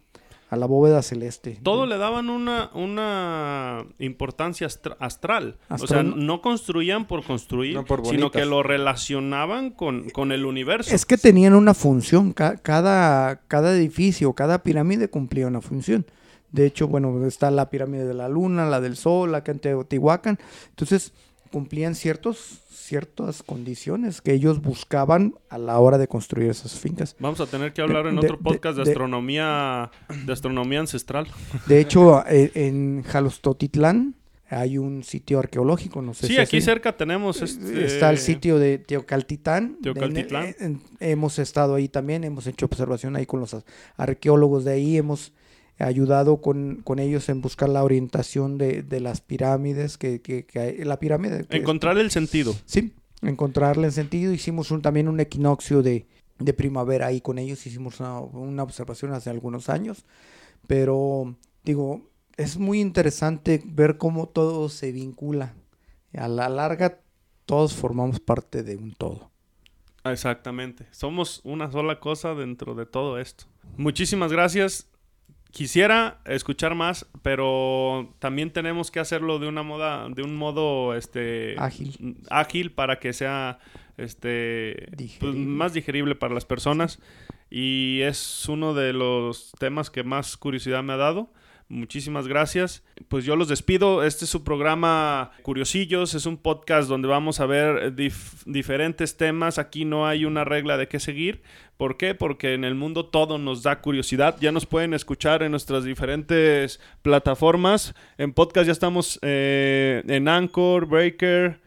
a la bóveda celeste.
Todo le daban una, una importancia astra- astral. O sea, no construían por construir,
No por
sino que lo relacionaban con, con el universo.
Es que tenían una función, ca- cada, cada edificio, cada pirámide cumplía una función. De hecho, bueno, está la pirámide de la luna, la del sol, acá en Teotihuacán. Entonces, cumplían ciertos, ciertas condiciones que ellos buscaban a la hora de construir esas fincas.
Vamos a tener que hablar en
de-
otro podcast de,
de-
astronomía de astronomía ancestral.
De hecho, eh, en Jalostotitlán hay un sitio arqueológico, no sé
Sí,
si
aquí
así-
cerca tenemos este
Está el sitio de Teocaltitán.
Teocaltitlán.
En- en- hemos estado ahí también, hemos hecho observación ahí con los arqueólogos de ahí, hemos ayudado con, con ellos en buscar la orientación de, de las pirámides, que, que- que hay- la pirámide.
encontrar el sentido.
sí, encontrarle el sentido. Hicimos un, también un equinoccio de, de primavera ahí con ellos, hicimos una, una observación hace algunos años, pero digo, es muy interesante ver cómo todo se vincula. A la larga, todos formamos parte de un todo.
Exactamente. Somos una sola cosa dentro de todo esto. Muchísimas gracias. Quisiera escuchar más, pero también tenemos que hacerlo de una moda, de un modo este
Ágil.
ágil para que sea este pues, más digerible para las personas. Y es uno de los temas que más curiosidad me ha dado. Muchísimas gracias. Pues yo los despido. Este es su programa Curiosillos. Es un podcast donde vamos a ver dif- diferentes temas. Aquí no hay una regla de qué seguir. ¿Por qué? Porque en el mundo todo nos da curiosidad. Ya nos pueden escuchar en nuestras diferentes plataformas. En podcast ya estamos eh, en Anchor, Breaker,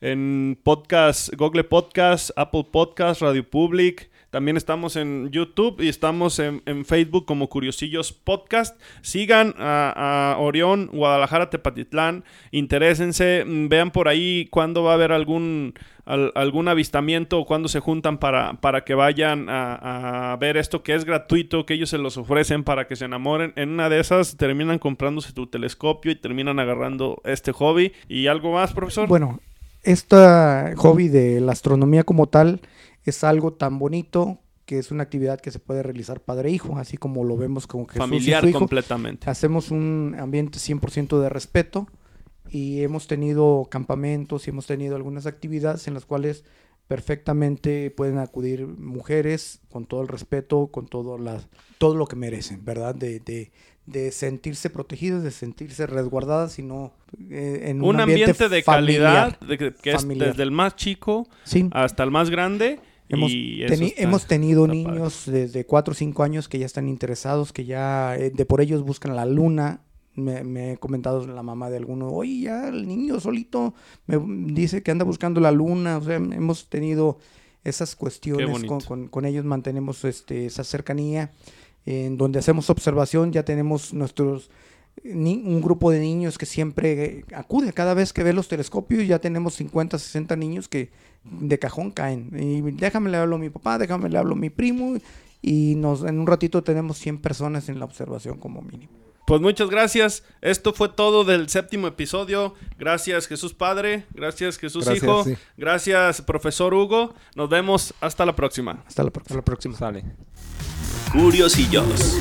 en podcast, Google Podcast, Apple Podcast, Radio Public. También estamos en YouTube y estamos en, en Facebook como Curiosillos Podcast. Sigan a, Orión, Guadalajara, Tepatitlán. Interésense, vean por ahí cuándo va a haber algún, al- algún avistamiento o cuándo se juntan para, para que vayan a, a ver esto que es gratuito, que ellos se los ofrecen para que se enamoren. En una de esas terminan comprándose tu telescopio y terminan agarrando este hobby. ¿Y algo más, profesor?
Bueno, este hobby de la astronomía como tal es algo tan bonito que es una actividad que se puede realizar padre e hijo, así como lo vemos con Jesús
Familiar
y su hijo.
completamente.
Hacemos un ambiente 100% de respeto y hemos tenido campamentos y hemos tenido algunas actividades en las cuales perfectamente pueden acudir mujeres con todo el respeto, con todo, las, todo lo que merecen, ¿verdad? De, de, de sentirse protegidas, de sentirse resguardadas y no eh, en
Un, ambiente, de
familiar.
calidad, de que, que es
familiar.
desde el más chico
Sí.
hasta el más grande.
Hemos, teni-
está-
hemos tenido
padre.
niños desde 4 o 5 años que ya están interesados, que ya eh, de por ellos buscan la luna. Me, me he comentado la mamá de alguno, oye, ya el niño solito me dice que anda buscando la luna. O sea, hemos tenido esas cuestiones con, con- con ellos, mantenemos este, esa cercanía. En donde hacemos observación, ya tenemos nuestros ni- un grupo de niños que siempre eh, acude cada vez que ve los telescopios, ya tenemos 50, 60 niños que de cajón caen. Y déjame le hablo a mi papá, déjame le hablo a mi primo y nos en un ratito tenemos 100 personas en la observación como mínimo.
Pues muchas gracias. Esto fue todo del séptimo episodio. Gracias Jesús Padre, gracias Jesús
Gracias,
Hijo,
sí.
gracias profesor Hugo. Nos vemos hasta la próxima.
Hasta la próxima.
Hasta la próxima.
Sale.
Curiosillos.